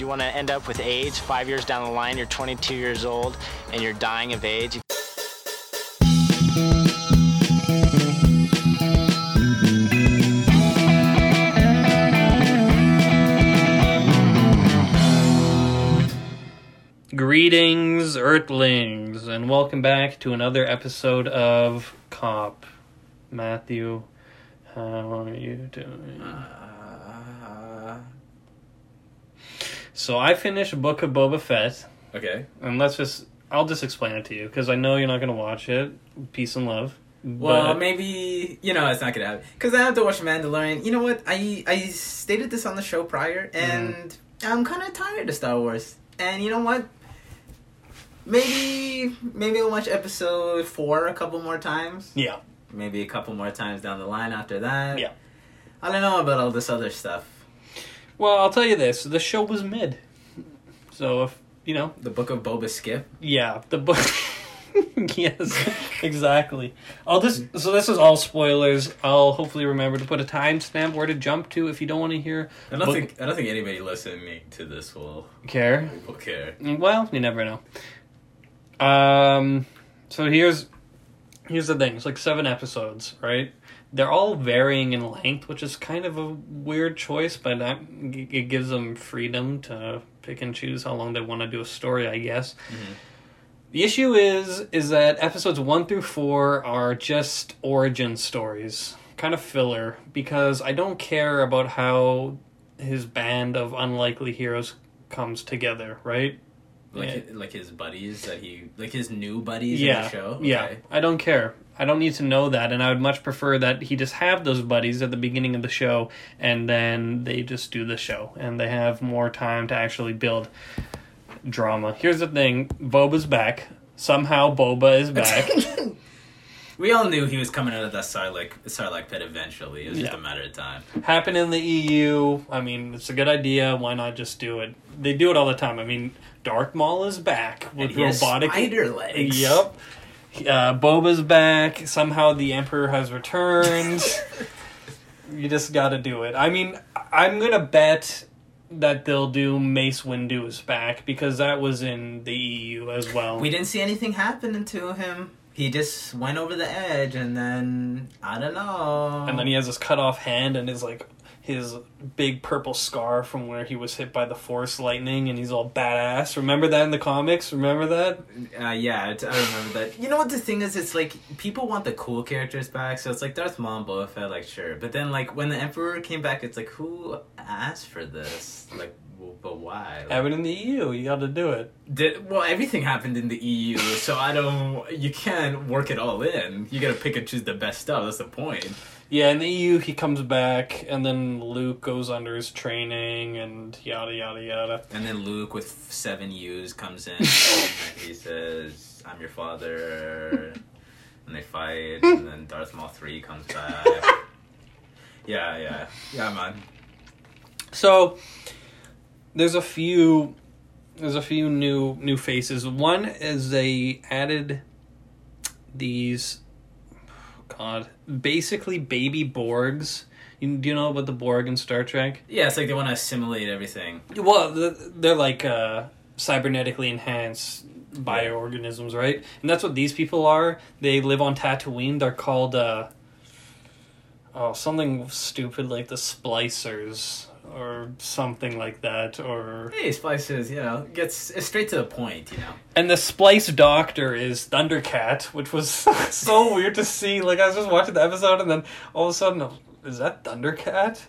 you want to end up with AIDS five years down the line? You're 22 years old and you're dying of AIDS. Greetings, Earthlings, and welcome back to another episode of Cop. Matthew, how are you doing? Uh, So I finished Book of Boba Fett, Okay. and let's just, I'll just explain it to you, because I know you're not going to watch it. Peace and love. Well, But- maybe you know it's not gonna happen because I have to watch Mandalorian. You know what? I I stated this on the show prior, mm-hmm. and I'm kind of tired of Star Wars. And you know what? Maybe maybe I'll watch Episode Four a couple more times. Yeah, Maybe a couple more times down the line after that. Yeah. I don't know about all this other stuff. Well, I'll tell you this, the show was mid. So if, you know, The Book of Boba Skip. Yeah, the book. yes, exactly. I'll just so this is all spoilers. I'll hopefully remember to put a timestamp where to jump to if you don't want to hear. I don't Book- think I don't think anybody listening to this will Care. will care. Well, you never know. Um, so here's here's the thing. It's like seven episodes, right? They're all varying in length, which is kind of a weird choice, but that, it gives them freedom to pick and choose how long they want to do a story, I guess. Mm-hmm. The issue is is that episodes 1 through 4 are just origin stories, kind of filler because I don't care about how his band of unlikely heroes comes together, right? Like Yeah. hi- like his buddies that he like his new buddies in yeah, the show. yeah. I don't care. I don't need to know that, and I would much prefer that he just have those buddies at the beginning of the show, and then they just do the show, and they have more time to actually build drama. Here's the thing: Boba's back. Somehow, Boba is back. We all knew he was coming out of that Sarlacc, Sarlacc pit eventually. It was just Yeah. a matter of time. Happen in the EU. I mean, it's a good idea. Why not just do it? They do it all the time. I mean, Darth Maul is back with And he has robotic spider legs. Yep. Uh, Boba's back. Somehow the Emperor has returned. you just got to do it. I mean, I'm gonna bet that they'll do Mace Windu is back because that was in the EU as well. We didn't see anything happening to him. He just went over the edge, and then I don't know. and then he has this cut off hand and his like his big purple scar from where he was hit by the force lightning and he's all badass. Remember that in the comics? Remember that? Uh, yeah, I remember that. You know what the thing is? It's like people want the cool characters back, so it's like Darth Maul and Boba Fett, like sure. But then like when the Emperor came back, it's like who asked for this? Like, but why? Like, Have it in the EU. You got to do it. Did, well, everything happened in the EU, so I don't. You can't work it all in. You gotta pick and choose the best stuff. That's the point. Yeah, in the EU he comes back, and then Luke goes under his training, and yada yada yada. And then Luke with seven U's comes in. and he says, "I'm your father," and they fight. And then Darth Maul three comes back. Yeah, yeah, yeah, man. So there's a few there's a few new new faces. One is they added these God, basically baby Borgs. You, do you know about the Borg in Star Trek? Yeah, it's like they want to assimilate everything. Well, they're like uh, cybernetically enhanced bioorganisms, right? And that's what these people are. They live on Tatooine. They're called uh, oh something stupid like the Splicers or something like that. Or Hey, Spices, you know, gets straight to the point. You know, and the Splice Doctor is Thundercat, which was so weird to see. Like I was just watching the episode, and then all of a sudden, is that Thundercat?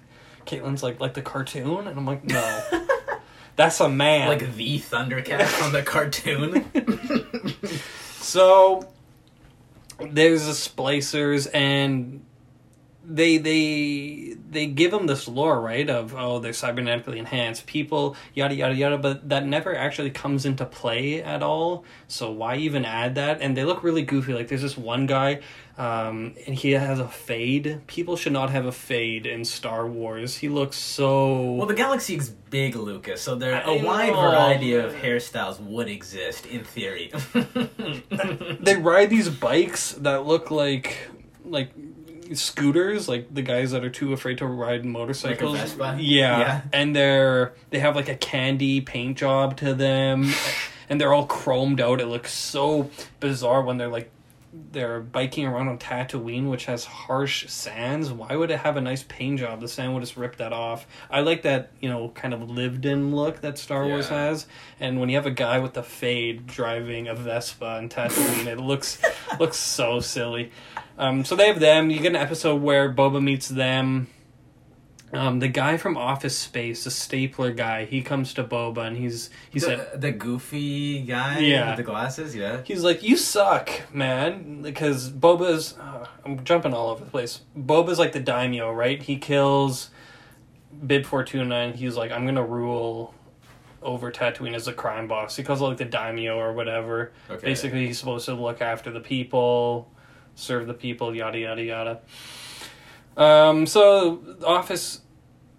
Caitlin's like like the cartoon, and I'm like, no. That's a man. like the Thundercat from the cartoon. So there's the splicers and they they they give them this lore right of oh they're cybernetically enhanced people yada yada yada but that never actually comes into play at all. So why even add that? And they look really goofy. Like there's this one guy um, and he has a fade. People should not have a fade in star wars. He looks so well, the galaxy is big, Lucas, so there a wide know. variety of hairstyles would exist in theory. they ride these bikes that look like like scooters, like the guys that are too afraid to ride motorcycles. Vespa? Yeah. Yeah. and they're they have like a candy paint job to them, and they're all chromed out. It looks so bizarre when they're like they're biking around on Tatooine, which has harsh sands. Why would it have a nice paint job? The sand would just rip that off. I like that, you know, kind of lived in look that Star Wars Yeah. has. And when you have a guy with a fade driving a Vespa in Tatooine, it looks looks so silly. Um, so they have them. You get an episode where Boba meets them. Um, the guy from Office Space, the stapler guy, he comes to Boba and he's he said the, the goofy guy Yeah. with the glasses, yeah. He's like, "You suck, man," because Boba's. Uh, I'm jumping all over the place. Boba's like the daimyo, right? He kills Bib Fortuna, and he's like, "I'm gonna rule over Tatooine as a crime boss." He calls it like the daimyo or whatever. Okay. Basically, he's supposed to look after the people, serve the people, yada yada yada. Um. So office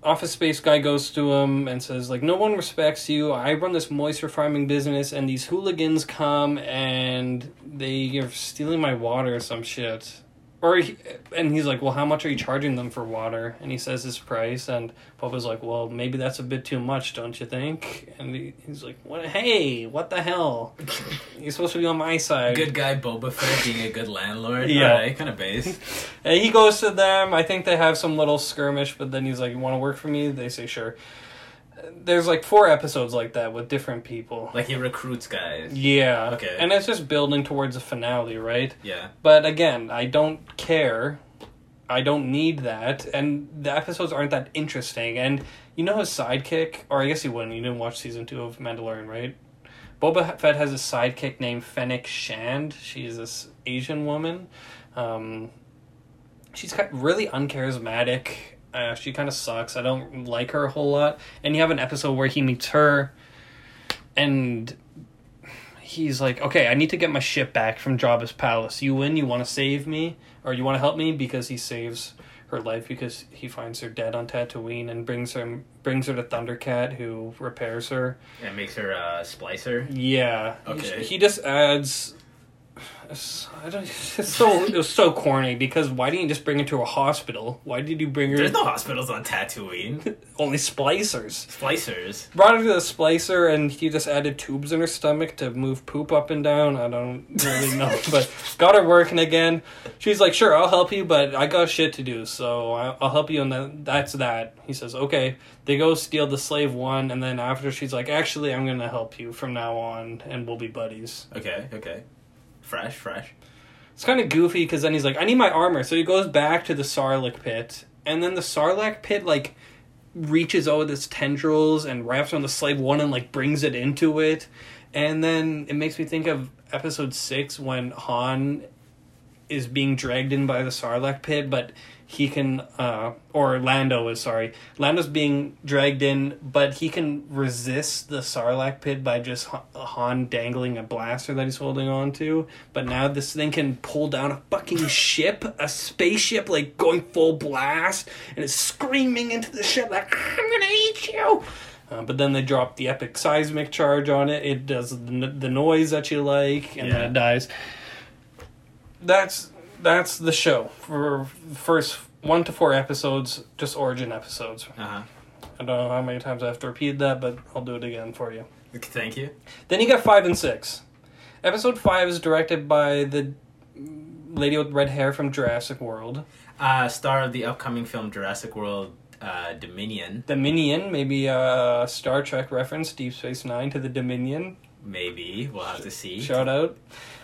office space guy goes to him and says like no one respects you. I run this moisture farming business and these hooligans come and they are stealing my water or some shit or he, and he's like well how much are you charging them for water and he says his price and Boba's like well maybe that's a bit too much don't you think and he, he's like what hey what the hell you're supposed to be on my side Good guy Boba Fett being a good landlord. Yeah. Alright, kind of base. And he goes to them. I think they have some little skirmish, but then he's like, "You want to work for me?" They say, "Sure." There's like four episodes like that with different people. Like he recruits guys. Yeah. Okay. And it's just building towards a finale, right? Yeah. But again, I don't care. I don't need that. And the episodes aren't that interesting. And you know his sidekick, or I guess he wouldn't. You didn't watch season two of Mandalorian, right? Boba Fett has a sidekick named Fennec Shand. She's this Asian woman. Um, she's kind really uncharismatic. Uh, she kind of sucks. I don't like her a whole lot. And you have an episode where he meets her, and he's like, "Okay, I need to get my ship back from Jabba's palace. You win. You want to save me, or you want to help me?" Because he saves her life because he finds her dead on Tatooine and brings her brings her to Thundercat, who repairs her. And makes her a splicer. Yeah. Okay. He, he just adds. I don't. It's so it was so corny because why didn't you just bring her to a hospital? Why did you bring her? There's no hospitals on Tatooine. only splicers. Splicers. Brought her to the splicer and he just added tubes in her stomach to move poop up and down. I don't really know, but got her working again. She's like, "Sure, I'll help you, but I got shit to do, so I'll help you." And then that's that. He says, "Okay." They go steal the slave one, and then after she's like, "Actually, I'm gonna help you from now on, and we'll be buddies." Okay, okay. Fresh, fresh. It's kind of goofy because then he's like, I need my armor. So he goes back to the Sarlacc pit. And then the Sarlacc pit, like, reaches out with its tendrils and wraps around the slave one and, like, brings it into it. And then it makes me think of episode six when Han is being dragged in by the Sarlacc pit, but he can, uh, or Lando is, sorry. Lando's being dragged in, but he can resist the Sarlacc pit by just Han- dangling a blaster that he's holding on to. But now this thing can pull down a fucking ship, a spaceship, like going full blast, and it's screaming into the ship, like, I'm gonna eat you! Uh, but then they drop the epic seismic charge on it. It does the, the noise that you like, and Yeah. then it dies. That's that's the show for the first one to four episodes, just origin episodes. Uh huh. I don't know how many times I have to repeat that, but I'll do it again for you. Thank you. Then you got five and six. Episode five is directed by the lady with red hair from Jurassic World. Uh, star of the upcoming film Jurassic World uh, Dominion. The Minion, maybe a Star Trek reference, Deep Space Nine to the Dominion. Maybe we'll have to see. Shout out.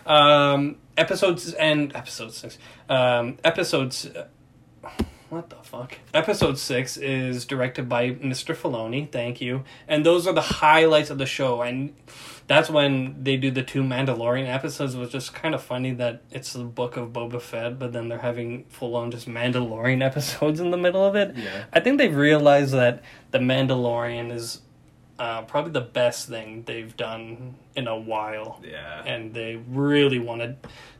Um, episodes and episode six. Um, episodes. What the fuck? Episode six is directed by Mr. Filoni. Thank you. And those are the highlights of the show. And that's when they do the two Mandalorian episodes. It was just kind of funny that it's the book of Boba Fett, but then they're having full on just Mandalorian episodes in the middle of it. Yeah. I think they've realized that the Mandalorian is uh, probably the best thing they've done in a while Yeah. and they really want to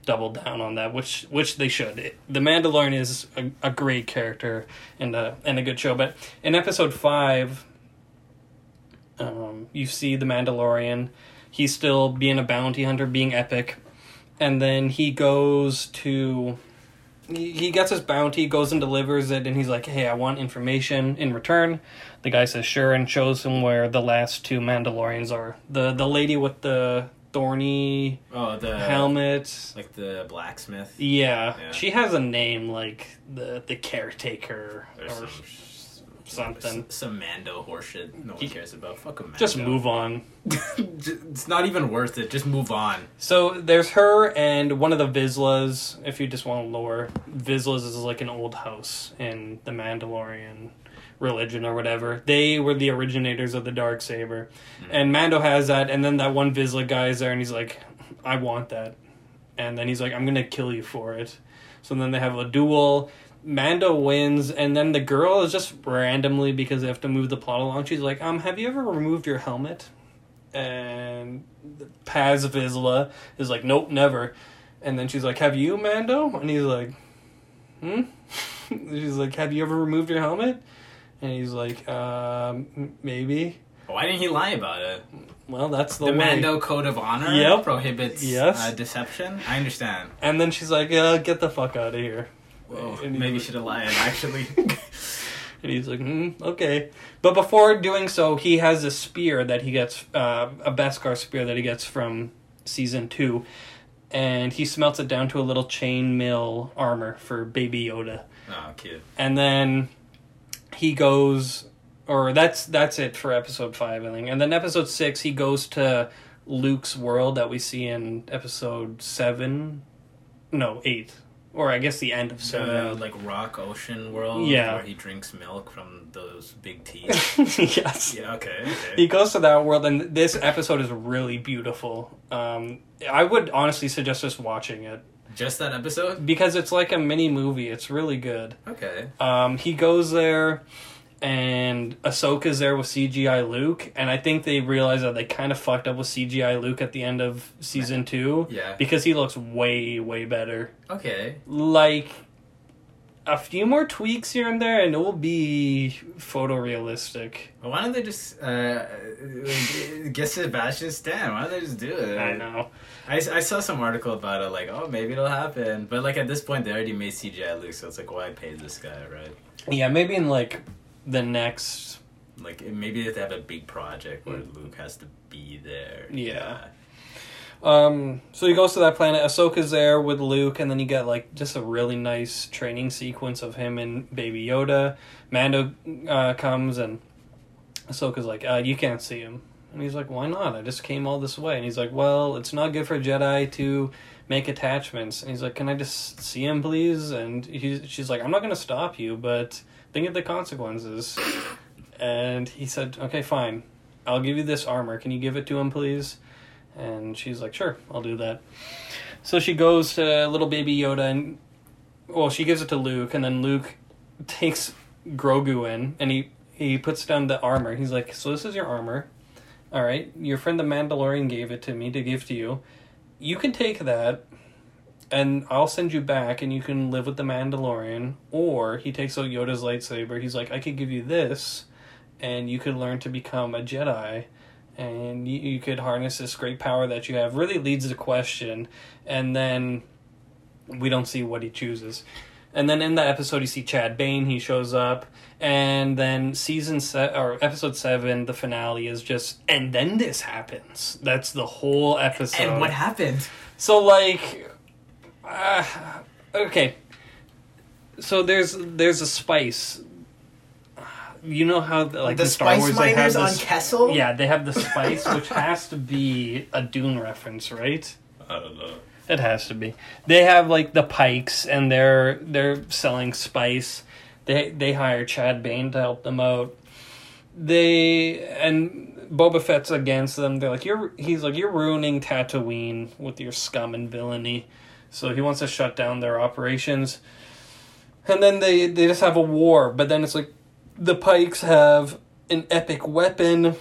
double down on that, which which they should. It- the Mandalorian is a, a great character and a and a good show, but in episode five, um, you see the Mandalorian. He's still being a bounty hunter, being epic, and then he goes to he, he gets his bounty, goes and delivers it, and he's like, "Hey, I want information in return." The guy says, "Sure," and shows him where the last two Mandalorians are. the The lady with the thorny Oh, the helmet. like the blacksmith. Yeah, Yeah. she has a name like the the caretaker Or or some, something. Some, Mando horseshit no one cares about. Fuck a Mando. Just move on. it's not even worth it. Just move on. So there's her and one of the Vizslas, If you just want to lore, Vizslas is like an old house in the Mandalorian religion or whatever. They were the originators of the dark saber, hmm. and Mando has that. And then that one Vizsla guy is there, and he's like, "I want that," and then he's like, "I'm gonna kill you for it." So then they have a duel. Mando wins, and then the girl is just randomly because they have to move the plot along. She's like, "Um, have you ever removed your helmet?" And Paz Vizsla is like, "Nope, never." And then she's like, "Have you, Mando?" And he's like, "Hmm." she's like, "Have you ever removed your helmet?" And he's like, um, maybe. Why didn't he lie about it? Well, that's the, The, way. Mando Code of Honor Yep. prohibits Yes. uh, deception. I understand. And then she's like, uh, "Get the fuck out of here." Whoa, And maybe like- should have lied. Actually, And he's like, mm, okay. But before doing so, he has a spear that he gets, uh, a Beskar spear that he gets from season two. And he smelts it down to a little chainmail armor for Baby Yoda. oh, cute. And then he goes, or that's that's it for episode five, I think. And then episode six, he goes to Luke's world that we see in episode seven, no eight, or I guess the end of The like rock ocean world, Yeah. where he drinks milk from those big teeth. yes. yeah, okay, okay. He goes to that world, and this episode is really beautiful. Um, I would honestly suggest just watching it Just that episode? because it's like a mini movie. It's really good. Okay. Um, he goes there, and Ahsoka's there with CGI Luke, and I think they realize that they kind of fucked up with CGI Luke at the end of season two Yeah. because he looks way way better. Okay. Like a few more tweaks here and there, and it will be photorealistic. Why don't they just uh, get Sebastian Stan? Why don't they just do it? I know. I, I saw some article about it, like, oh, maybe it'll happen. But, like, at this point, they already made CGI Luke, so it's like, why pay this guy, right? Yeah, maybe in like the next Like, maybe they have have a big project where Luke has to be there. Yeah. Um, so he goes to that planet. Ahsoka's there with Luke, and then you get like just a really nice training sequence of him and Baby Yoda. Mando uh, comes, and Ahsoka's like, uh, "You can't see him," and he's like, "Why not? I just came all this way." And he's like, "Well, it's not good for Jedi to make attachments." And he's like, "Can I just see him, please?" And he's, she's like, "I'm not going to stop you, but think of the consequences." And he said, "Okay, fine. I'll give you this armor. Can you give it to him, please?" And she's like, "Sure, I'll do that." So she goes to little baby Yoda, and well, she gives it to Luke, and then Luke takes Grogu in, and he he puts down the armor. He's like, "So this is your armor. All right, your friend the Mandalorian gave it to me to give to you. You can take that." And I'll send you back, and you can live with the Mandalorian. Or he takes out Yoda's lightsaber. He's like, I could give you this, and you could learn to become a Jedi. And you, you could harness this great power that you have. Really leads to question. And then we don't see what he chooses. And then in that episode you see Cad Bane he shows up. And then season se- or episode 7 the finale is just and then this happens. That's the whole episode. And what happened? so like, uh, okay. So there's there's a spice. You know how like the in Star Spice Wars they have Miners on this, Kessel? Yeah, they have the spice, which has to be a Dune reference, right? I don't know. It has to be. They have like the Pikes, and they're they're selling spice. They they hire Cad Bane to help them out. They and Boba Fett's against them. They're like you're. He's like you're ruining Tatooine with your scum and villainy. So he wants to shut down their operations. And then they they just have a war. But then it's like the Pikes have an epic weapon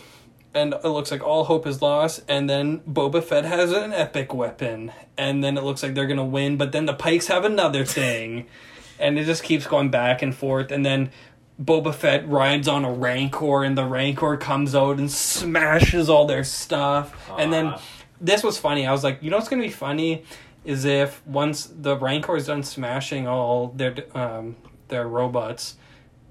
and it looks like all hope is lost. And then Boba Fett has an epic weapon, and then it looks like they're gonna win. But then the Pikes have another thing, and it just keeps going back and forth. And then Boba Fett rides on a Rancor, and the Rancor comes out and smashes all their stuff. And then this was funny. I was like, you know what's gonna be funny is if once the Rancor is done smashing all their um, their robots,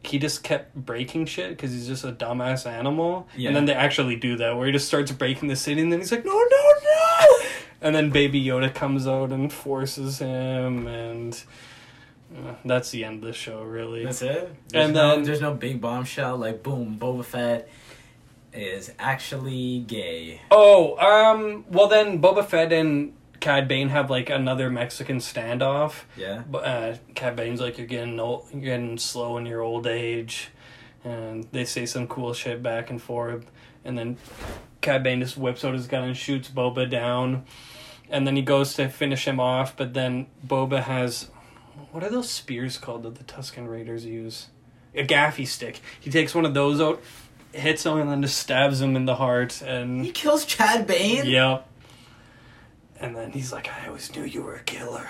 he just kept breaking shit because he's just a dumbass animal. Yeah. And then they actually do that where he just starts breaking the city, and then he's like, no, no, no. and then Baby Yoda comes out and forces him, and uh, that's the end of the show, really. That's it. There's And no, then- there's no big bombshell like boom, Boba Fett is actually gay. Oh, um, well then Boba Fett and Cad Bane have like another Mexican standoff. Yeah. But uh, Cad Bane's like you're getting old, you're getting slow in your old age, and they say some cool shit back and forth, and then Cad Bane just whips out his gun and shoots Boba down, and then he goes to finish him off, but then Boba has what are those spears called that the Tusken Raiders use? A gaffi stick. He takes one of those out, hits him, and then just stabs him in the heart, and He kills Cad Bane. Yep. And then he's like, I always knew you were a killer.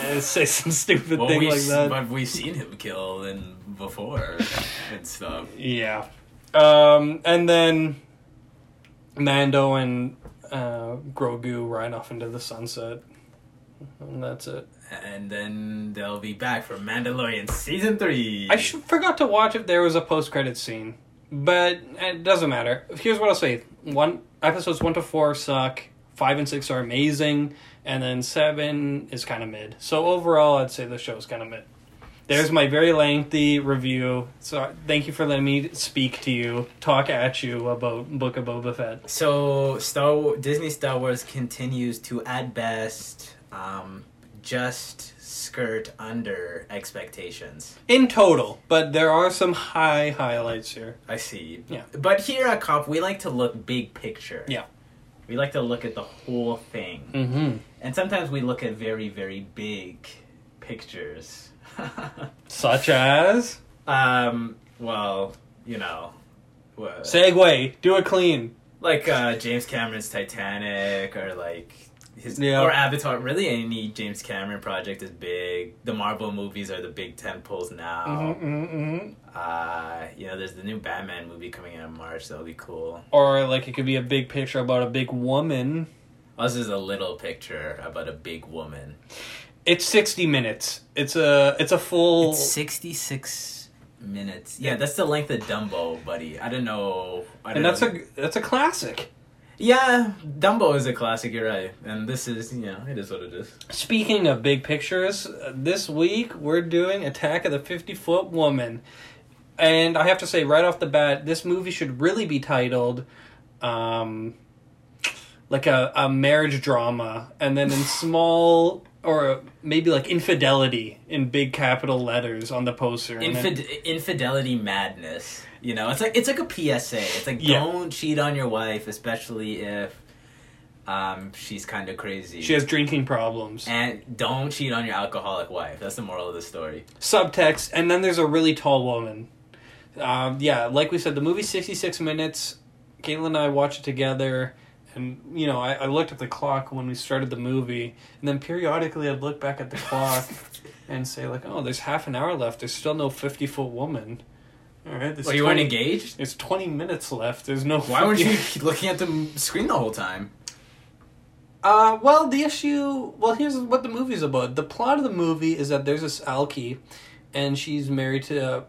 and say some stupid Well, thing like that. but we've seen him kill and before and stuff. Yeah. Um, and then Mando and uh, Grogu ride off into the sunset. And that's it. And then they'll be back for Mandalorian season three. I sh- forgot to watch if there was a post credit scene. But it doesn't matter. Here's what I'll say. One episodes one to four suck. Five and six are amazing, and then seven is kind of mid. So overall, I'd say the show's kind of mid. There's my very lengthy review. So thank you for letting me speak to you, talk at you about Book of Boba Fett. So Star Disney Star Wars continues to at best um, just skirt under expectations. In total, but there are some high highlights here. I see. Yeah. But here at Cop, we like to look big picture. Yeah. We like to look at the whole thing. Mm-hmm. And sometimes we look at very, very big pictures. Such as um, well, you know, segue, do it clean. like uh, James Cameron's Titanic or like his Yeah. or Avatar. Really, any James Cameron project is big. The Marvel movies are the big tent poles now. Mm-hmm, mm-hmm. Uh, you know, there's the new Batman movie coming out in March. That'll be cool. Or like it could be a big picture about a big woman. This is a little picture about a big woman. It's sixty minutes. It's a it's a full. It's 66 minutes. Yeah, that's the length of Dumbo, buddy. I don't know. I don't and that's know. a that's a classic. Yeah, Dumbo is a classic, you're right. And this is, you know, it is what it is. Speaking of big pictures, uh, this week we're doing Attack of the Fifty Foot Woman, and I have to say right off the bat, this movie should really be titled, um, like a a marriage drama, and then in small or maybe like infidelity in big capital letters on the poster. and then- infidelity madness. You know, it's like it's like a PSA. It's like Yeah. don't cheat on your wife, especially if um she's kind of crazy. she has drinking problems. and don't cheat on your alcoholic wife. That's the moral of the story. subtext, and then there's a really tall woman. Um, yeah, like we said, the movie's 66 minutes. Caitlin and I watched it together, and, you know, I, I looked at the clock when we started the movie, and then periodically I'd look back at the clock and say, like, oh, there's half an hour left. There's still no 50 foot woman. All right, there's Well, you weren't 20 engaged. There's 20 minutes left. There's no. Why weren't you looking at the screen the whole time? Uh, well, the issue. Well, here's what the movie's about. The plot of the movie is that there's this Alki, and she's married to a,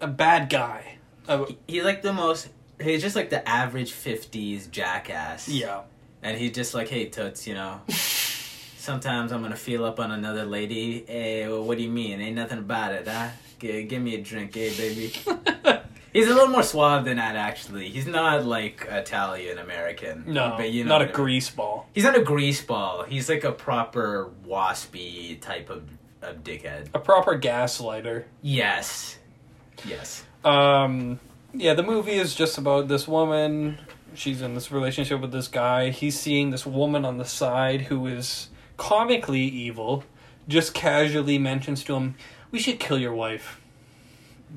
a bad guy. A- He's like the most. He's just like the average '50s jackass. yeah. And he's just like, hey, Toots, you know, sometimes I'm gonna feel up on another lady. Hey, well, what do you mean? Ain't nothing about it, huh? G- give me a drink, hey, baby. he's a little more suave than that, actually. He's not like Italian American. no, but you know, not a what mean. grease ball. He's not a grease ball. He's like a proper waspy type of, of dickhead. A proper gaslighter. Yes. Yes. Um, yeah, the movie is just about this woman. She's in this relationship with this guy. He's seeing this woman on the side who is comically evil. Just casually mentions to him, "We should kill your wife."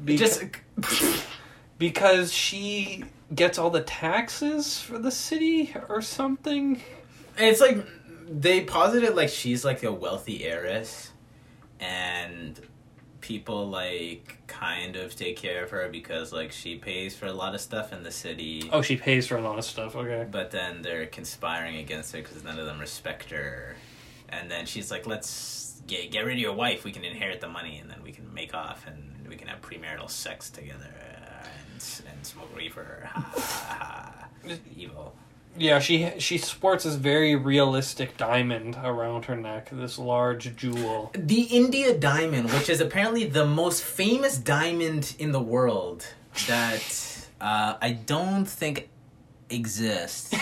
Just. because she gets all the taxes for the city or something. It's like they posit it like she's like a wealthy heiress, and people like kind of take care of her because like she pays for a lot of stuff in the city. Oh, she pays for a lot of stuff. Okay. But then they're conspiring against her because none of them respect her. and then she's like, "Let's get get rid of your wife. We can inherit the money, and then we can make off, and we can have premarital sex together, and and smoke reefer." Ha, ha, ha. Evil. Yeah, she she sports this very realistic diamond around her neck, this large jewel. The India diamond, which is apparently the most famous diamond in the world, that uh, I don't think exists.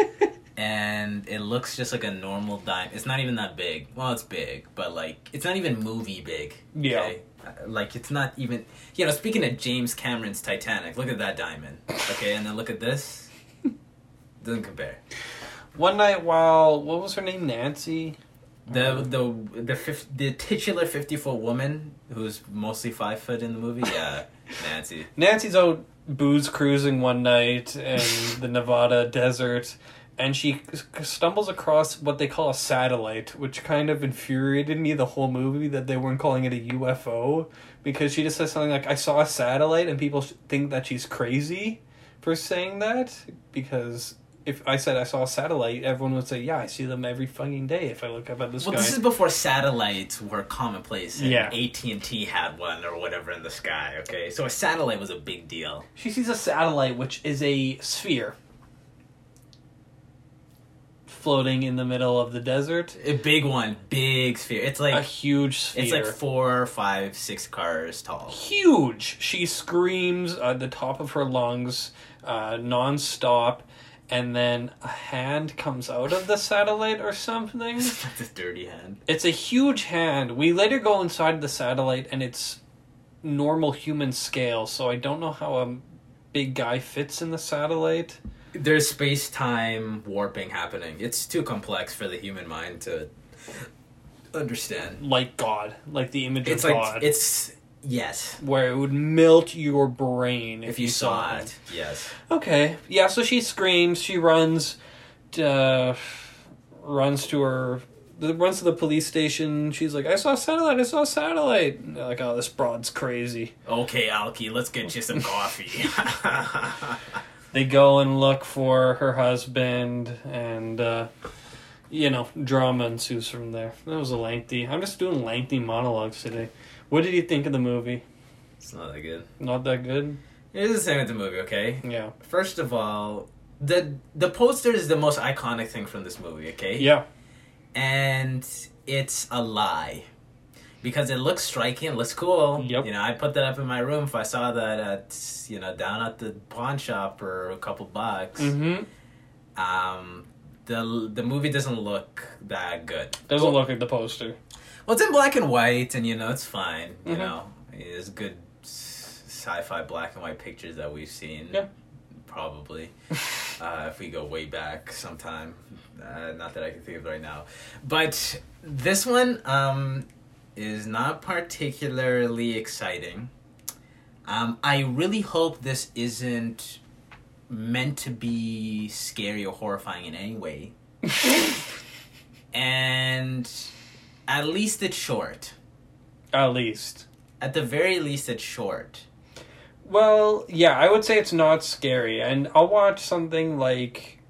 and it looks just like a normal diamond. It's not even that big. Well, it's big, but like it's not even movie big. Yeah. okay? Uh, Like it's not even. You know, speaking of James Cameron's Titanic, look at that diamond. Okay, and then look at this. Doesn't compare. One night while what was her name? Nancy? The the the the titular fifty foot woman who's mostly five foot in the movie. Yeah, Nancy. Nancy's out booze cruising one night in the Nevada desert, and she stumbles across what they call a satellite, which kind of infuriated me the whole movie that they weren't calling it a UFO because she just says something like, "I saw a satellite," and people think that she's crazy for saying that because. If I said I saw a satellite, everyone would say, "Yeah, I see them every fucking day." If I look up at the sky, Well, this is before satellites were commonplace. And Yeah. AT and T had one or whatever in the sky. Okay, so a satellite was a big deal. She sees a satellite, which is a sphere floating in the middle of the desert. A big one, big sphere. It's like A huge sphere. it's like four, five, six cars tall. huge. She screams at the top of her lungs, uh, nonstop, and then a hand comes out of the satellite or something. Like this dirty hand. It's a huge hand. We later go inside the satellite, and it's normal human scale. So I don't know how a big guy fits in the satellite. There's space time warping happening. It's too complex for the human mind to understand. like God, like the image It's of like God, it's yes. where it would melt your brain if, If you saw it, yes. Okay, yeah. So she screams. She runs, uh, runs to her. Runs to the police station. She's like, "I saw a satellite. I saw a satellite." And they're like, "Oh, this broad's crazy." Okay, Alki, let's get you some coffee. They go and look for her husband, and uh, you know, drama ensues from there. That was a lengthy. I'm just doing lengthy monologues today. What did you think of the movie? it's not that good. Not that good. It is the same with the movie, okay? Yeah. First of all, the the poster is the most iconic thing from this movie, okay? Yeah. And it's a lie. Because it looks striking, it looks cool. Yep. You know, I put that up in my room if I saw that at you know, down at the pawn shop for a couple bucks. Mm-hmm. Um the the movie doesn't look that good. Doesn't look like the poster. Well, it's in black and white, and you know it's fine. You Mhm. know, it's good sci-fi black and white pictures that we've seen. Yeah. Probably, uh, if we go way back sometime. Uh, not that I can think of right now, but this one um, is not particularly exciting. Um, I really hope this isn't meant to be scary or horrifying in any way. and at least it's short. At least. At the very least, it's short. Well, yeah, I would say it's not scary, and I'll watch something like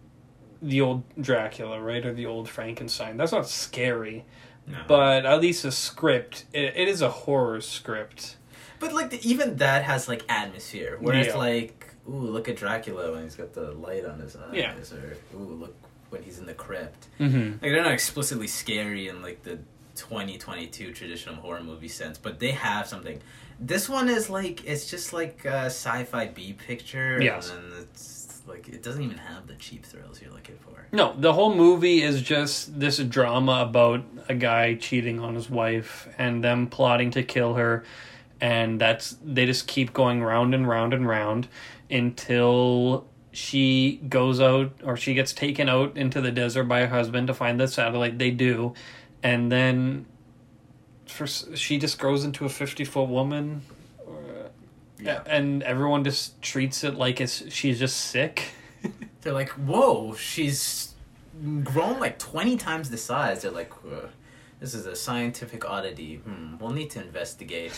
the old Dracula, right, or the old Frankenstein. That's not scary, No. but at least a script. It, it is a horror script. But like the, even that has like atmosphere, where it's like, ooh, look at Dracula when he's got the light on his eyes, Yeah. or ooh, look when he's in the crypt. Mm-hmm. Like they're not explicitly scary in like the 2022 traditional horror movie sense, but they have something. This one is like it's just like a sci-fi B picture, Yes. and then it's like it doesn't even have the cheap thrills you're looking for. No, the whole movie is just this drama about a guy cheating on his wife and them plotting to kill her, and that's they just keep going round and round and round until she goes out or she gets taken out into the desert by her husband to find the satellite. They do, and then for, she just grows into a fifty foot woman. Yeah. And everyone just treats it like it's she's just sick. They're like, whoa, she's grown like 20 times the size. They're like, uh, this is a scientific oddity. Hmm, we'll need to investigate.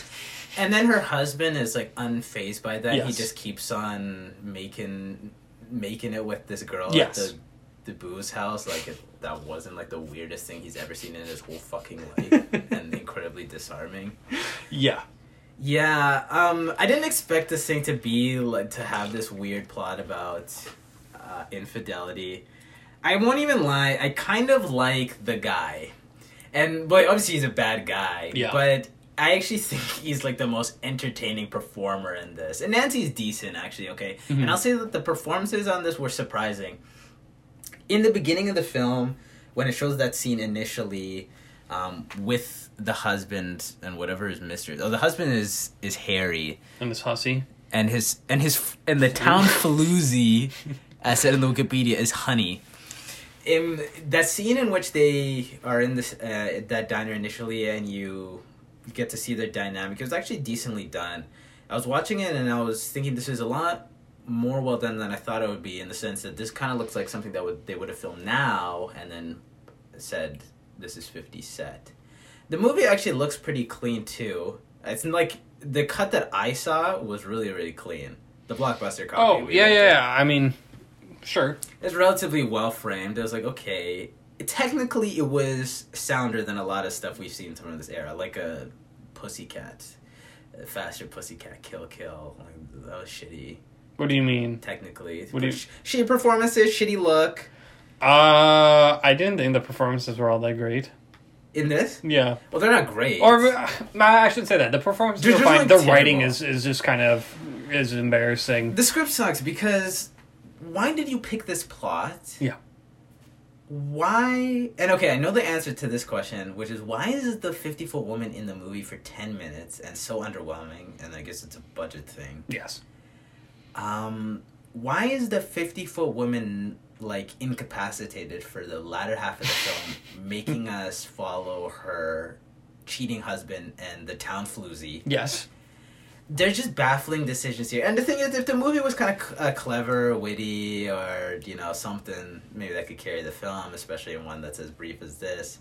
And then her husband is like unfazed by that. He just keeps on making making it with this girl Yes. at the the booze house, like if that wasn't like the weirdest thing he's ever seen in his whole fucking life, and incredibly disarming. Yeah. Yeah, um, I didn't expect this thing to be like to have this weird plot about uh, infidelity. I won't even lie. I kind of like the guy, and but obviously he's a bad guy. Yeah. But I actually think he's like the most entertaining performer in this, and Nancy's decent actually. Okay, Mhm. and I'll say that the performances on this were surprising. In the beginning of the film, when it shows that scene initially um, with the husband and whatever his mistress. Oh, the husband is is Harry, And his hussy and his and his and the town Faloozy, as said in the Wikipedia, is Honey. In that scene in which they are in this uh, that diner initially, and you get to see their dynamic, it was actually decently done. I was watching it and I was thinking this is a lot more well done than I thought it would be, in the sense that this kind of looks like something that would they would have filmed now and then said this is 50 set. The movie actually looks pretty clean too. It's like the cut that I saw was really really clean. The blockbuster copy. Oh, yeah, yeah, yeah. I mean, sure. It's relatively well framed. I was like, okay. Technically, it was sounder than a lot of stuff we've seen from this era, like a Pussycat, Faster Pussycat, Kill Kill. Like, that was shitty. What do you mean? Technically, What do you- Sh- shitty performances, shitty look. Uh, I didn't think the performances were all that great. In this, Yeah. well, they're not great. Or uh, I shouldn't say that the performances They're are fine. like, the terrible. writing is is just kind of is embarrassing. The script sucks because why did you pick this plot? Yeah. Why? And okay, I know the answer to this question, which is why is the 50 foot woman in the movie for 10 minutes and so underwhelming? And I guess it's a budget thing. Yes. Um, why is the 50 foot woman like incapacitated for the latter half of the film, making us follow her cheating husband and the town floozy? Yes. there's just baffling decisions here. And the thing is, if the movie was kind of uh, clever, witty, or you know something, maybe that could carry the film, especially in one that's as brief as this.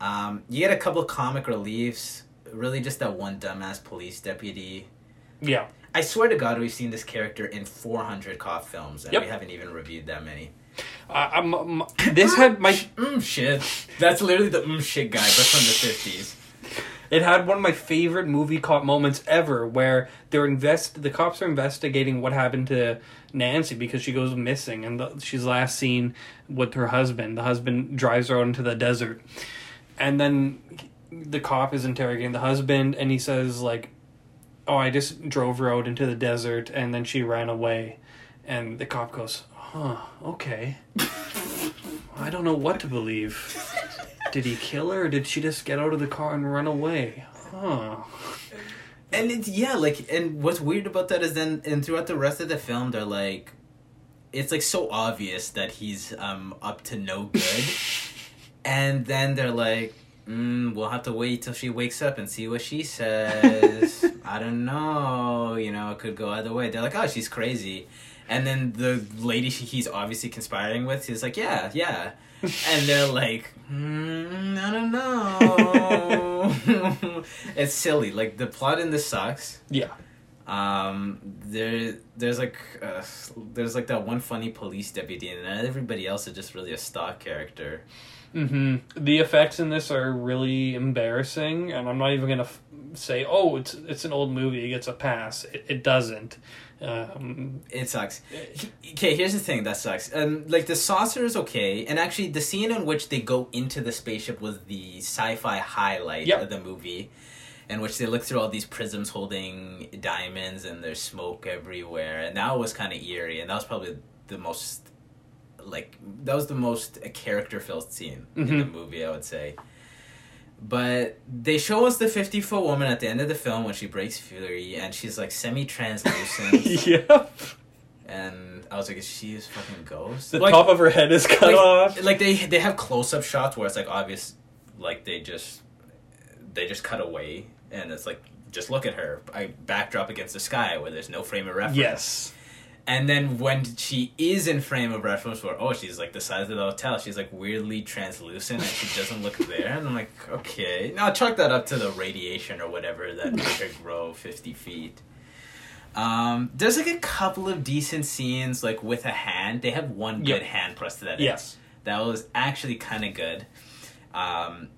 Um, you get a couple comic reliefs. Really, just that one dumbass police deputy. Yeah. I swear to God, we've seen this character in 400 cop films, and Yep. we haven't even reviewed that many. Uh, um, this had my Mm shit. That's literally the mm shit guy, but from the 50s. It had one of my favorite movie cop moments ever, where they're invest the cops are investigating what happened to Nancy because she goes missing, and the, she's last seen with her husband. The husband drives her out into the desert, and then the cop is interrogating the husband, and he says like, "Oh, I just drove her out into the desert, and then she ran away," and the cop goes, "Huh, okay." I don't know what to believe. Did he kill her or did she just get out of the car and run away? Huh. And it's yeah, like and what's weird about that is then and throughout the rest of the film they're like it's like so obvious that he's um up to no good. and then they're like Mm, we'll have to wait till she wakes up and see what she says. I don't know. You know, it could go either way. They're like, oh, she's crazy. And then the lady she, he's obviously conspiring with, he's like, yeah, yeah. And they're like, mm, I don't know. it's silly. Like the plot in this sucks. Yeah. Um, there, there's like, uh, there's like that one funny police deputy, and everybody else is just really a stock character. Hmm The effects in this are really embarrassing, and I'm not even gonna f- say, "Oh, it's it's an old movie; it gets a pass." It, it doesn't. Um, It sucks. Okay, here's the thing that sucks. Um, like the saucer is okay, and actually the scene in which they go into the spaceship was the sci-fi highlight Yep. of the movie, in which they look through all these prisms holding diamonds and there's smoke everywhere, and that was kind of eerie, and that was probably the most, like that was the most character-filled scene in the Mhm. movie, I would say. But they show us the fifty foot woman at the end of the film when she breaks Fury and she's like semi translucent. yeah. and I was like, "Is she a fucking ghost?" The like, top of her head is cut like, off. like they they have close up shots where it's like obvious, like they just they just cut away, and it's like just look at her, I backdrop against the sky where there's no frame of reference. Yes. And then when she is in frame of reference, for, oh she's like the size of the hotel, she's like weirdly translucent and she doesn't look there, and I'm like, okay, now chalk that up to the radiation or whatever that made her grow fifty feet. Um, there's like a couple of decent scenes like with a hand. They have one good Yep. hand prosthetic. Yes. that was actually kind of good. Um,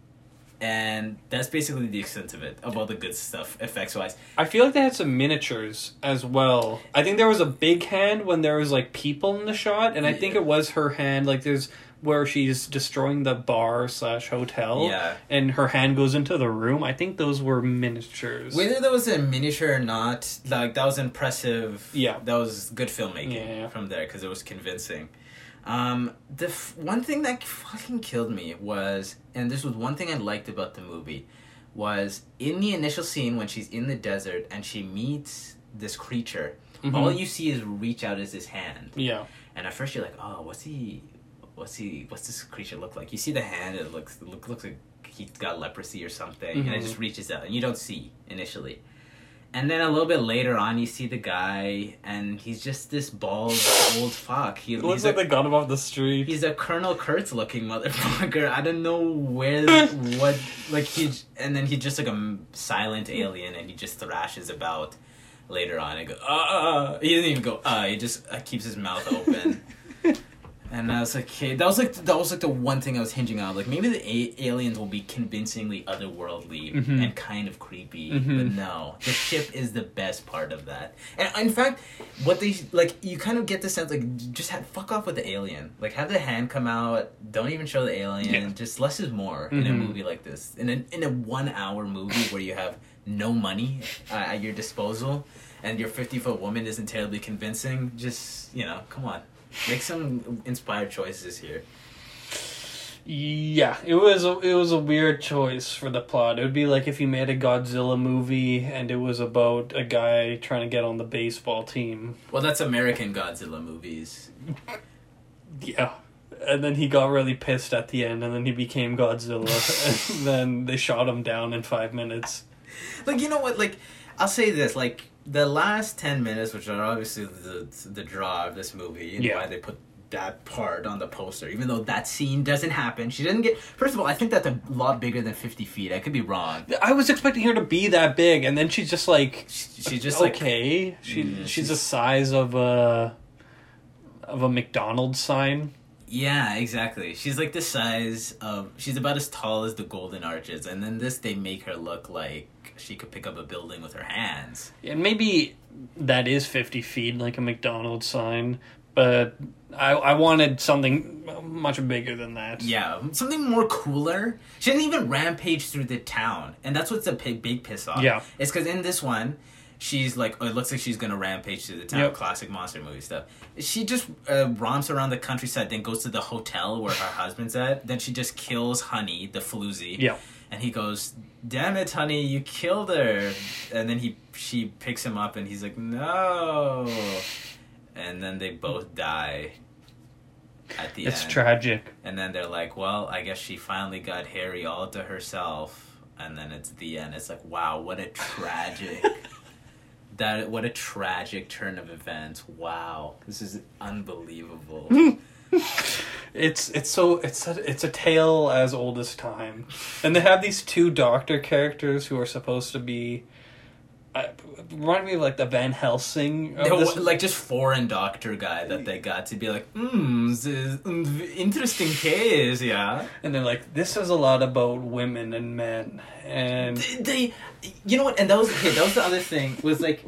and that's basically the extent of it, of all the good stuff, effects wise. I feel like they had some miniatures as well. I think there was a big hand when there was like people in the shot, and I think it was her hand. Like there's where she's destroying the bar slash hotel, Yeah. and her hand goes into the room. I think those were miniatures. Whether that was a miniature or not, like that was impressive. Yeah. that was good filmmaking Yeah. from there because it was convincing. Um, the f- one thing that fucking killed me was, and this was one thing I liked about the movie, was in the initial scene when she's in the desert and she meets this creature. Mhm. All you see is reach out is his hand, yeah, and at first you're like, oh, what's he? What's he? What's this creature look like? You see the hand; it looks it look, looks like he's got leprosy or something, and it Mhm. just reaches out, and you don't see initially. And then a little bit later on, you see the guy, and he's just this bald old fuck. He, looks like a, they got him off the street. he's a Colonel Kurtz looking motherfucker. I don't know where what like he, and then he's just like a silent alien, and he just thrashes about. Later on, I go, ah. He doesn't even go, ah. He just uh, keeps his mouth open. And I was like, okay, that was like that was like the one thing I was hinging on. Like maybe the a- aliens will be convincingly otherworldly Mhm. and kind of creepy, Mhm. but no, the ship is the best part of that. And in fact, what they like, you kind of get the sense like just have, fuck off with the alien. Like have the hand come out. Don't even show the alien. Yeah. Just less is more in a Mhm. movie like this. In a in a one hour movie where you have no money uh, at your disposal and your fifty foot woman isn't terribly convincing. Just you know, come on. Make some inspired choices here. Yeah, it was a, it was a weird choice for the plot. It would be like if you made a Godzilla movie and it was about a guy trying to get on the baseball team. Well, that's American Godzilla movies. Yeah. And then he got really pissed at the end and then he became Godzilla and then they shot him down in 5 minutes. Like you know what? Like I'll say this: like the last ten minutes, which are obviously the the draw of this movie, and Yeah. why they put that part on the poster, even though that scene doesn't happen. She didn't get. First of all, I think that's a lot bigger than fifty feet. I could be wrong. I was expecting her to be that big and then she's just like She- She's just like okay. She Mm, she's she's- the size of a of a McDonald's sign. Yeah, exactly. She's like the size of. She's about as tall as the Golden Arches, and then this they make her look like she could pick up a building with her hands. And maybe that is 50 feet, like a McDonald's sign, but I, I wanted something much bigger than that. Yeah, something more cooler. She didn't even rampage through the town, and that's what's a big, big piss off. Yeah. it's because in this one, she's like, oh, it looks like she's gonna rampage through the town. Yep. Classic monster movie stuff. She just uh, romps around the countryside, then goes to the hotel where her husband's at. Then she just kills Honey, the floozy. Yeah. And he goes, "Damn it, honey, you killed her." And then he she picks him up, and he's like, "No." And then they both die. At the end It's end. tragic. And then they're like, well, I guess she finally got Harry all to herself. And then it's the end. It's like, wow, what a tragic. that what a tragic turn of events. Wow, this is unbelievable. It's it's so it's a, it's a tale as old as time, and they have these two doctor characters who are supposed to be. Uh, remind me of like the Van Helsing. No, this- like just foreign doctor guy that they got to be like, hmm, this is an interesting case, yeah. and they're like, this is a lot about women and men, and they you know what and that was okay that was the other thing was like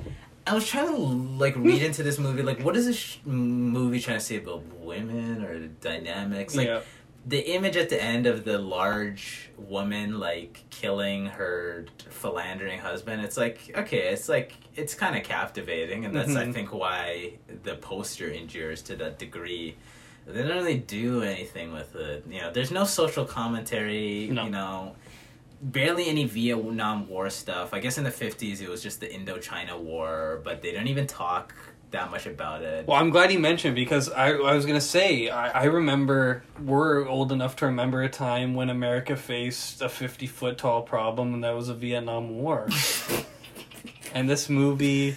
i was trying to like read into this movie like what is this sh- movie trying to say about women or dynamics like yeah, the image at the end of the large woman like killing her philandering husband it's like okay it's like it's kind of captivating and that's i Mhm. think why the poster endures to that degree they don't really do anything with it you know there's no social commentary No. you know barely any vietnam war stuff i guess in the 50s it was just the indochina war but they don't even talk that much about it Well, I'm glad you mentioned because I, I was gonna say I, I remember we're old enough to remember a time when America faced a 50 foot tall problem, and that was a Vietnam War. and this movie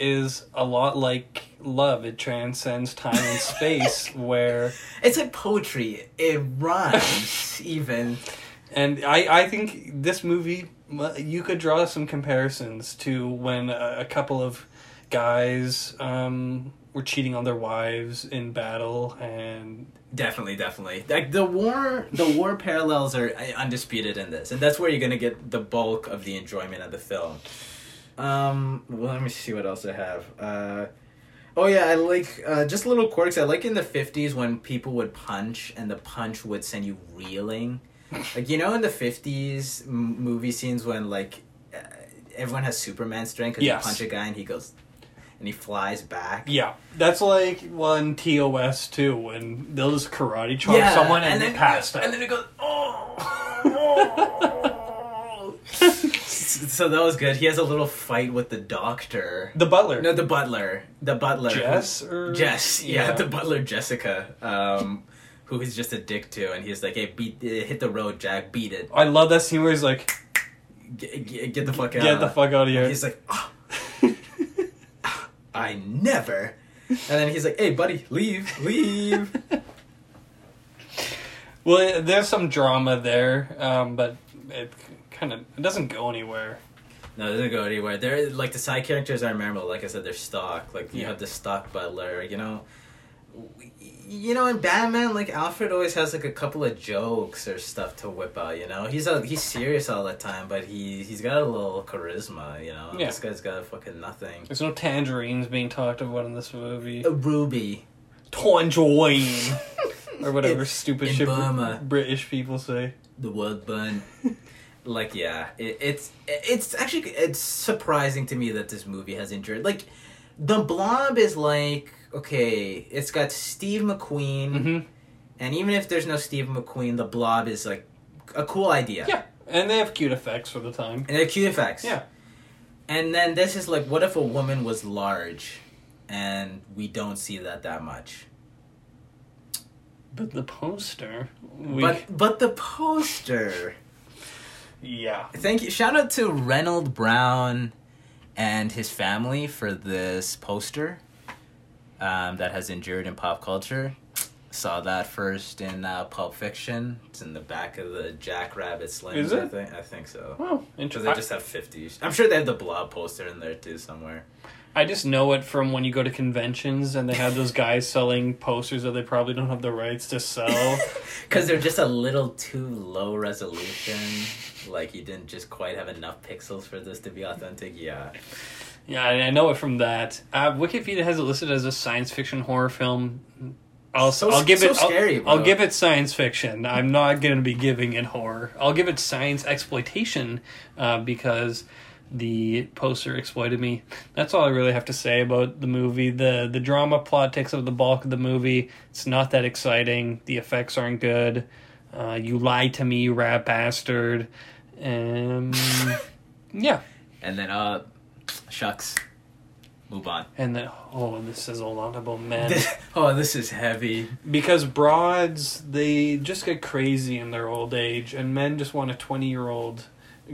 is a lot like love; it transcends time and space. Where it's like poetry it rhymes even and I I think this movie you could draw some comparisons to when a, couple of guys um, were cheating on their wives in battle, and Definitely, definitely. Like the war, the war parallels are uh, undisputed in this, and that's where you're gonna get the bulk of the enjoyment of the film. Um, well, let me see what else I have. Uh, oh yeah, I like uh, just little quirks. I like in the fifties when people would punch, and the punch would send you reeling. Like you know, in the fifties m- movie scenes when like uh, everyone has Superman strength because Yes. you punch a guy and he goes, and he flies back. yeah, that's like one TOS too when they'll just karate chop someone and, then then pass and then it goes oh. so that was good. He has a little fight with the doctor. the butler. No, the butler. The butler. Jess or Jess. Yeah, Yeah. the butler Jessica. Um, who he's just a dick to, and he's like, "Hey, beat, uh, hit the road, Jack. Beat it. I love that scene where he's like, Get, get, get the fuck out. "Get the fuck out of here." He's like, "Ah, I never. And then he's like, "Hey, buddy, leave, leave." Well, there's some drama there, um, but it kind of it doesn't go anywhere. No, it doesn't go anywhere. They're like the side characters are memorable. Like I said, they're stock. Like you Yeah. have the stock butler. You know, you know, in Batman, like Alfred always has like a couple of jokes or stuff to whip out. You know, he's a, he's serious all the time, but he he's got a little charisma. You know, Yeah. this guy's got fucking nothing. There's no tangerines being talked about in this movie. A ruby. Tangerine, or whatever In- stupid in shit Burma. British people say. the word bun. like yeah, it, it's it's actually it's surprising to me that this movie has endured. Like, the Blob is like okay, it's got Steve McQueen, hmm and even if there's no Steve McQueen, the Blob is like a cool idea. Yeah, and they have cute effects for the time. and they're cute effects. Yeah. and then this is like, what if a woman was large, and we don't see that that much. But the poster, we, But but the poster. yeah, Thank you. Shout out to Reynold Brown and his family for this poster um, that has endured in pop culture. Saw that first in uh, Pulp Fiction. It's in the back of the Jackrabbit Slims. Is I it? think. I think so. oh, Because interesting. they just have fifty. I'm sure they have the Blob poster in there too somewhere. I just know it from when you go to conventions and they have those guys selling posters that they probably don't have the rights to sell. Because they're just a little too low resolution. Like you didn't just quite have enough pixels for this to be authentic. Yeah. Yeah, I know it from that. Uh, Wikipedia has it listed as a science fiction horror film. I'll, So- I'll give so it. I'll- I'll, give it science fiction. I'm not going to be giving it horror. I'll give it science exploitation uh, because the poster exploited me. That's all I really have to say about the movie. the The drama plot takes up the bulk of the movie. It's not that exciting. The effects aren't good. Uh, you lied to me, you rat bastard. Um, yeah. And then uh, shucks. Move on. And then, oh, this is all on about men. oh, this is heavy. because broads, they just get crazy in their old age, and men just want a 20 year old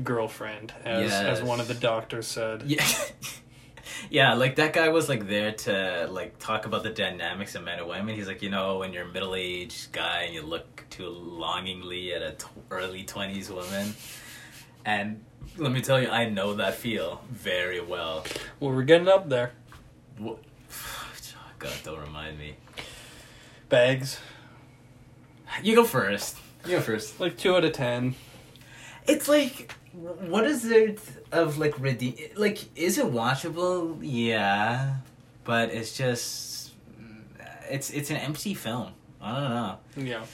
girlfriend, as, as one of the doctors said. Yeah. yeah, like that guy was like there to like talk about the dynamics of men and women. He's like, you know, when you're a middle aged guy and you look too longingly at a t- early twenties woman, and let me tell you, I know that feel very well. Well, we're getting up there. What? God, don't remind me. Bags. You go first. You go first. Like 2 out of 10. It's like, what is it of like redeem? Like, is it watchable? Yeah, but it's just, it's it's an empty film. I don't know. Yeah.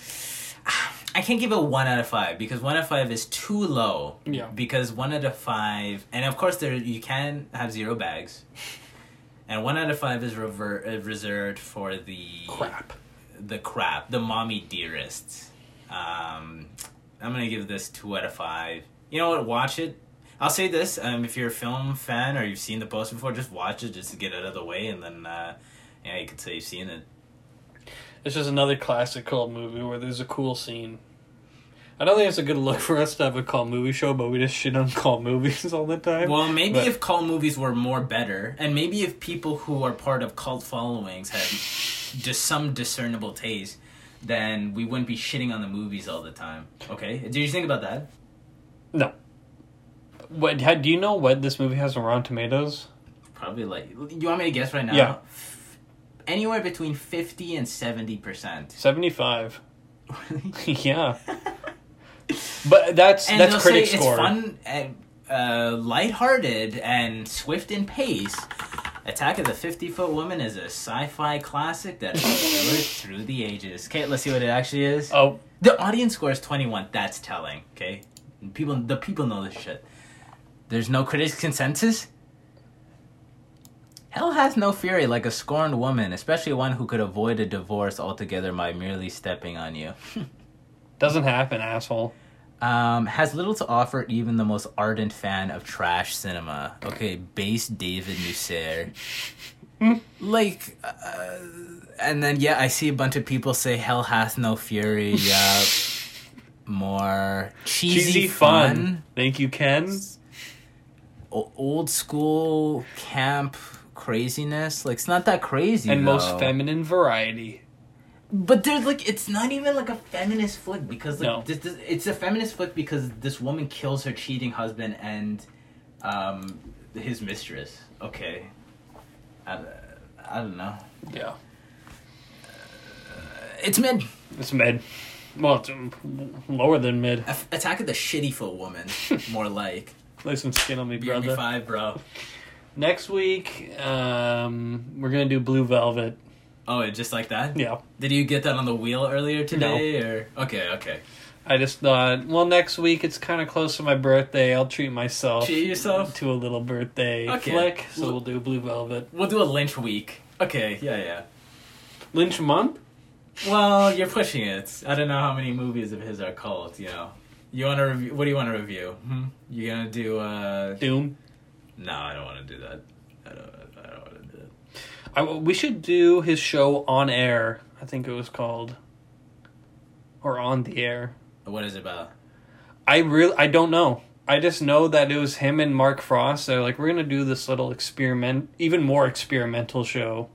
I can't give it one out of five because one out of five is too low. Yeah. Because one out of five, and of course there you can have zero bags, and one out of five is rever- uh, reserved for the Crap. the crap, the mommy dearest. Um, I'm gonna give this two out of five. You know what? Watch it. I'll say this: um, if you're a film fan or you've seen the post before, just watch it just to get it out of the way, and then uh, yeah, you could say you've seen it. It's just another classic cult movie where there's a cool scene. I don't think it's a good look for us to have a cult movie show, but we just shit on cult movies all the time. Well, maybe But- if cult movies were more better, and maybe if people who are part of cult followings had just some discernible taste, then we wouldn't be shitting on the movies all the time. Okay, did you think about that? No. What? How, do you know what this movie has on Rotten Tomatoes? Probably like you want me to guess right now? Yeah. Anywhere between fifty and seventy percent. 75. yeah. But that's and that's critic say score. it's fun and uh, lighthearted and swift in pace. Attack of the 50 Foot Woman is a sci fi classic that endured through the ages. Okay, let's see what it actually is. Oh, The audience score is 21. That's telling, okay? People, The people know this shit. There's no critics' consensus? Hell has no fury like a scorned woman, especially one who could avoid a divorce altogether by merely stepping on you. doesn't happen, asshole. Um, has little to offer even the most ardent fan of trash cinema. Okay, base David Musser. like, uh, and then yeah, I see a bunch of people say Hell hath no fury. Yeah, more cheesy, Cheesy fun, fun. Thank you, Ken. o- old school camp craziness. Like it's not that crazy. And most feminine variety. But there's like it's not even like a feminist flick because like No. this, this, it's a feminist flick because this woman kills her cheating husband and um his mistress. Okay, I, I don't know. Yeah. It's mid. It's mid. Well, it's lower than mid. Attack of the shitty foot woman. More like Lay some skin on me, Give me brother. five, bro. Next week, um, we're gonna do Blue Velvet. Oh, just like that. Yeah. Did you get that on the wheel earlier today, or okay, okay? I just thought, well, next week it's kind of close to my birthday. I'll treat myself Treat yourself. to a little birthday Okay. flick. So Well- we'll do Blue Velvet. We'll do a Lynch week. Okay, yeah, yeah. Lynch month? Well, you're pushing it. I don't know how many movies of his are cult. You know, you want to review? What do you want to review? Hmm? You gonna do? uh Doom. No, I don't want to do that. I don't. I don't want to do that. I, we should do his show on air. I think it was called, or on the air. What is it about? I really, I don't know. I just know that it was him and Mark Frost. They're like, we're gonna do this little experiment, even more experimental show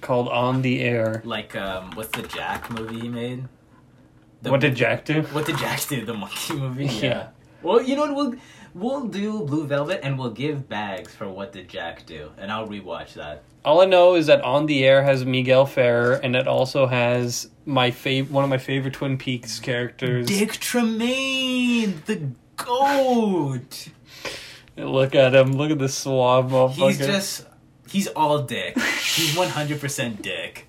called On the Air. Like, um, what's the Jack movie he made? The- what did Jack do? What did Jack do? The monkey movie. Yeah. Well, you know what? We'll we'll do Blue Velvet, and we'll give bags for what did Jack do, and I'll rewatch that. All I know is that On the Air has Miguel Ferrer, and it also has my fav- one of my favorite Twin Peaks characters. Dick Tremayne, the goat. Look at him! Look at this suave motherfucker. He's just he's all dick. He's one hundred percent dick.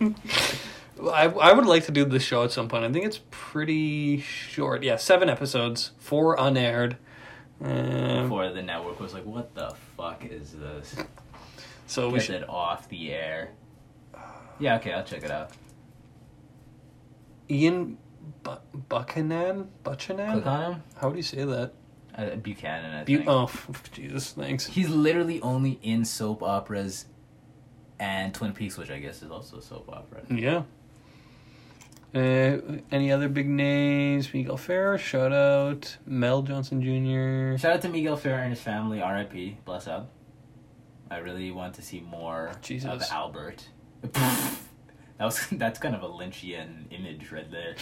I, I would like to do this show at some point. I think it's pretty short. Yeah, seven episodes, four unaired. Um, Before the network was like, "What the fuck is this? so we Get should. it off the air." Yeah, okay, I'll check it out. Ian Bu- Buchanan? Buchanan? Click on him. How would you say that? Uh, Buchanan, I Bu- think. oh, Jesus, thanks. He's literally only in soap operas and Twin Peaks, which I guess is also a soap opera. Yeah. Uh, any other big names? Miguel Ferrer, shout out. Mel Johnson Jr. Shout out to Miguel Ferrer and his family. R.I.P. Bless up. I really want to see more Jesus. of Albert. that was that's kind of a Lynchian image right there.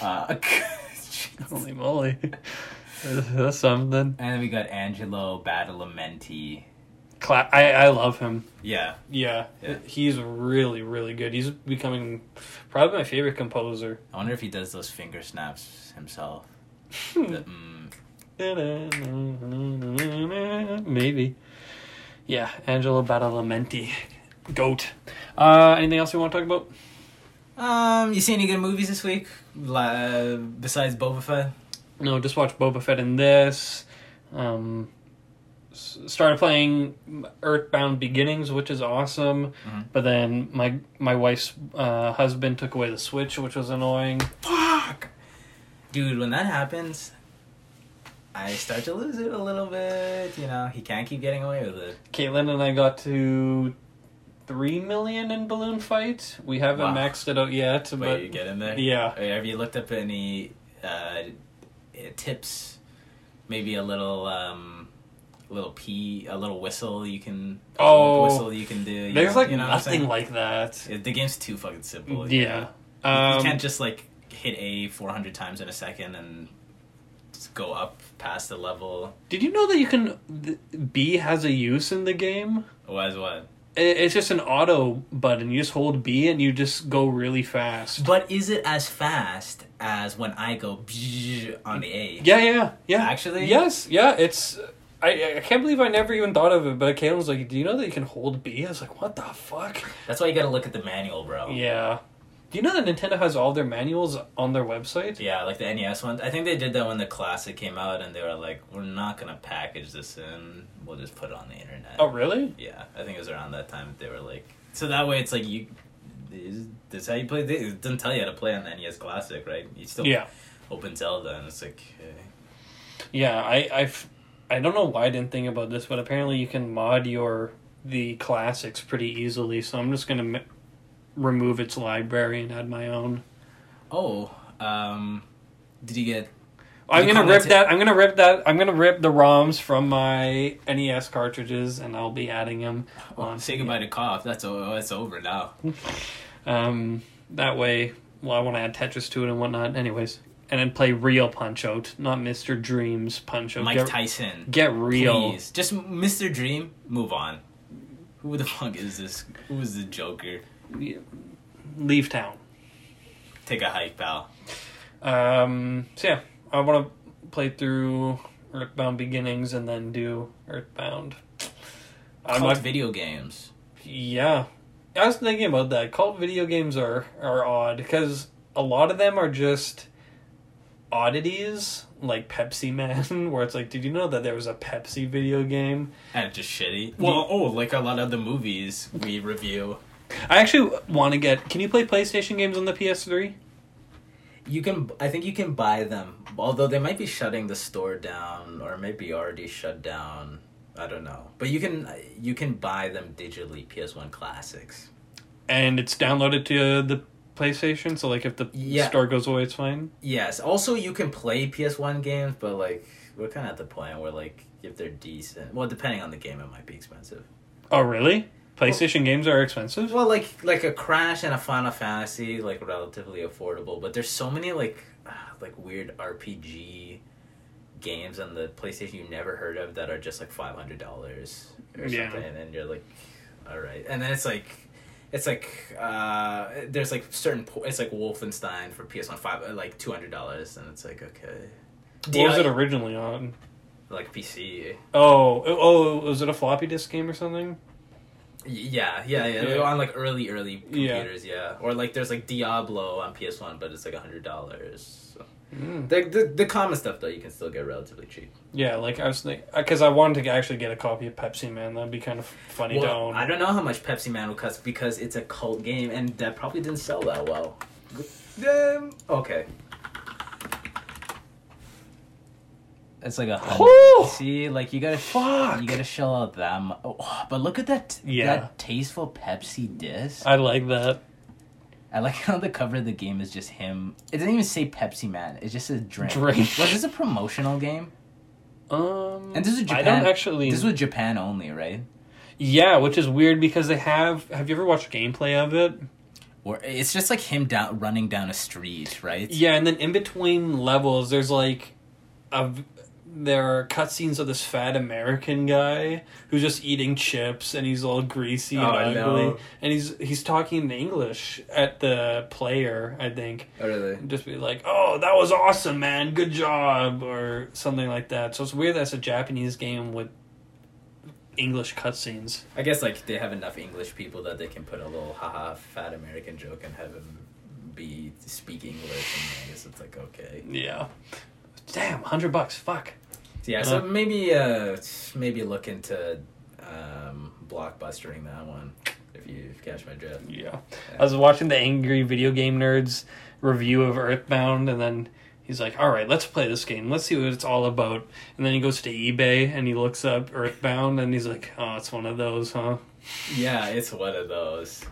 Uh, Holy moly. That's something. and then we got Angelo Badalamenti. Cla- I, I love him. Yeah, Yeah, Yeah. he's really, really good. He's becoming probably my favorite composer. I wonder if he does those finger snaps himself. The, mm, Maybe. Yeah, Angelo Badalamenti. Goat. Uh, anything else you want to talk about? Um, you see any good movies this week? La- besides Boba Fett? No, just watch Boba Fett in this. Um, started playing Earthbound Beginnings, which is awesome. Mhm. But then my my wife's uh, husband took away the Switch, which was annoying. Fuck! Dude, when that happens, I start to lose it a little bit. You know, he can't keep getting away with it. Caitlin and I got to three million in balloon fight. We haven't Wow. maxed it out yet, Wait, but you get in there? yeah. Have you looked up any uh, tips? Maybe a little, um, little pee, a little whistle you can. Oh. whistle you can do. you there's know- like you know nothing like that. It- the game's too fucking simple. Yeah. know? you Um, can't just like hit A four hundred times in a second and just go up past the level. Did you know that you can th- B has a use in the game? What is what? It's just an auto button. You just hold B and you just go really fast. But is it as fast as when I go on the A? Yeah, yeah, yeah. Actually? yes, yeah. It's I I can't believe I never even thought of it. But Caitlin was like, "Do you know that you can hold B?" I was like, "What the fuck?" That's why you gotta look at the manual, bro. Yeah. Do you know that Nintendo has all their manuals on their website? Yeah, like the NES one. I think they did that when the classic came out, and they were like, "We're not gonna package this in. We'll just put it on the internet." Oh, really? Yeah, I think it was around that time that they were like, so that way it's like you. This this is how you play. It doesn't tell you how to play on the NES Classic, right? You still Yeah. open Zelda, and it's like, eh. Yeah, I I've I don't know why I didn't think about this, but apparently you can mod your the classics pretty easily. So I'm just gonna m- remove its library and add my own. oh, um, did you get? I'm you gonna rip that. I'm gonna rip that. I'm gonna rip the ROMs from my NES cartridges, and I'll be adding them on. Say goodbye to cough. That's o- that's over now. Um, that way, well, I want to add Tetris to it and whatnot. Anyways, and then play real Punch Out, not Mr. Dreams Punch Out. Mike get, Tyson. get real. Please, just Mr. Dream. Move on. Who the fuck is this? Who is the Joker? Leave town. Take a hike, pal. Um, so yeah, I want to play through Earthbound Beginnings and then do Earthbound. Cult not, video games. yeah, I was thinking about that. Cult video games are are odd because a lot of them are just oddities, like Pepsiman, where it's like, did you know that there was a Pepsi video game? And it's just shitty. Well, oh, like a lot of the movies we review. I actually want to get. Can you play PlayStation games on the PS3? You can, I think you can buy them. Although they might be shutting the store down, or maybe already shut down. I don't know. But you can, you can buy them digitally. PS One classics. And it's downloaded to the PlayStation, so like if the Yeah. store goes away, it's fine. Yes. Also, you can play PS One games, but like we're kind of at the point where like if they're decent, well, depending on the game, it might be expensive. Oh, really? Oh. PlayStation games are expensive. Well, like like a Crash and a Final Fantasy, like relatively affordable. But there's so many like like weird RPG games on the PlayStation you never heard of that are just like five hundred dollars or Yeah. something, and then you're like, all right. And then it's like, it's like uh, there's like certain po- it's like Wolfenstein for PS One five like two hundred dollars, and it's like okay. What was it originally on? like PC? Oh, oh, was it a floppy disk game or something? Yeah, yeah, yeah. Yeah. on like early, early Yeah. computers. Yeah, or like there's like Diablo on PS One, but it's like a hundred dollars. So. Mm. The, the the common stuff though you can still get relatively cheap. Yeah, like I was thinking, because I wanted to actually get a copy of Pepsiman. That'd be kind of funny to Well, own. I don't know how much Pepsiman will cost because it's a cult game and that probably didn't sell that well. Um, okay. It's like a Whew! hundred. See, like you gotta Fuck. you gotta shell out that. Mu- oh, but look at that Yeah. that tasteful Pepsi disc. I like that. I like how the cover of the game is just him. It doesn't even say Pepsiman. It's just a drink. Drink. Was this a promotional game? Um, And this is I Japan. don't actually. This was Japan only, right? yeah, which is weird because they have. Have you ever watched gameplay of it? Or it's just like him down running down a street, right? Yeah, and then in between levels, there's like a there are cutscenes of this fat American guy who's just eating chips and he's all greasy and Oh, ugly, no. and he's he's talking in English at the player, I think. Oh, really? Just be like, "Oh, that was awesome, man! Good job," or something like that. So it's weird that's a Japanese game with English cutscenes. I guess like they have enough English people that they can put a little haha fat American joke and have him be speak English, and I guess it's like okay. Yeah. Damn, hundred bucks. Fuck. Yeah, so maybe uh maybe look into um blockbustering that one if you catch my drift. Yeah. I was watching the Angry Video Game Nerds review of Earthbound, and then he's like, all right, let's play this game. Let's see what it's all about. And then he goes to eBay and he looks up Earthbound, and he's like, oh, it's one of those, huh? Yeah, it's one of those.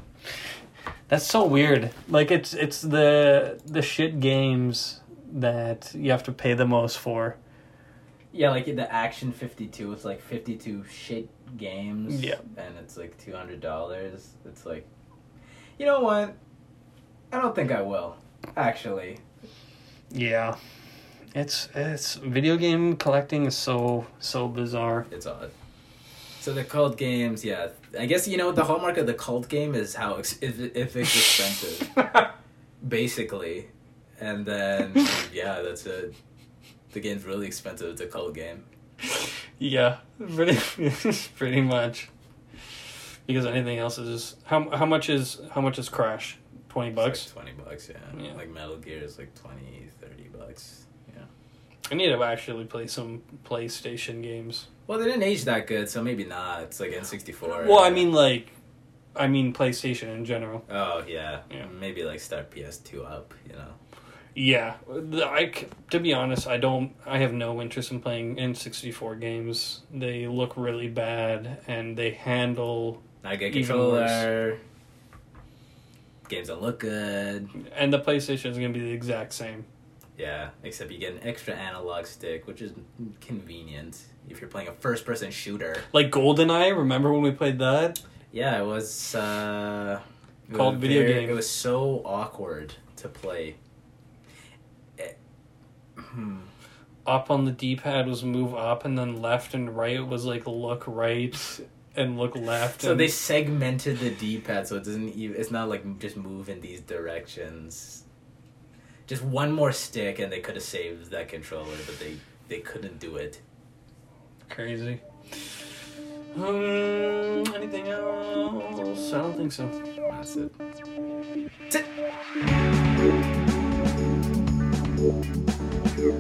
That's so weird. Like, it's it's the the shit games that you have to pay the most for. Yeah, like the Action 52, it's like 52 shit games. Yeah. And it's like $200. It's like, you know what? I don't think I will, actually. Yeah. It's it's video game collecting is so so bizarre. It's odd. So the cult games, yeah. I guess you know the hallmark of the cult game is how ex- if if it's expensive, basically, and then yeah, that's it. The game's really expensive. It's a cult game. Yeah, pretty pretty much. Because anything else is just how how much is how much is Crash? Twenty bucks. like Twenty bucks, yeah. Yeah. Like Metal Gear is like 20, 30 bucks. Yeah. I need to actually play some PlayStation games. Well, they didn't age that good, so maybe not. It's like N sixty four. Well, I mean like, I mean PlayStation in general. Oh yeah. Yeah. Maybe like start PS two up. You know. Yeah, I to be honest, I don't. I have no interest in playing N sixty four games. They look really bad, and they handle Not a good controller. Games don't look good. and the PlayStation is gonna be the exact same. Yeah, except you get an extra analog stick, which is convenient if you're playing a first person shooter. Like GoldenEye, remember when we played that? Yeah, it was uh it Called was video very- game. It was so awkward to play. Hmm. Up on the D pad was move up, and then left and right was like look right and look left. So and they segmented the D pad so it doesn't even it's not like just move in these directions. Just one more stick and they could have saved that controller, but they they couldn't do it. crazy. Um, anything else? I don't think so. That's it. If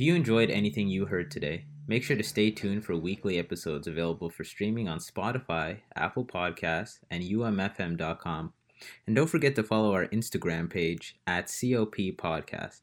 you enjoyed anything you heard today, make sure to stay tuned for weekly episodes available for streaming on Spotify, Apple Podcasts, and umfm.com. And don't forget to follow our Instagram page at COP Podcast.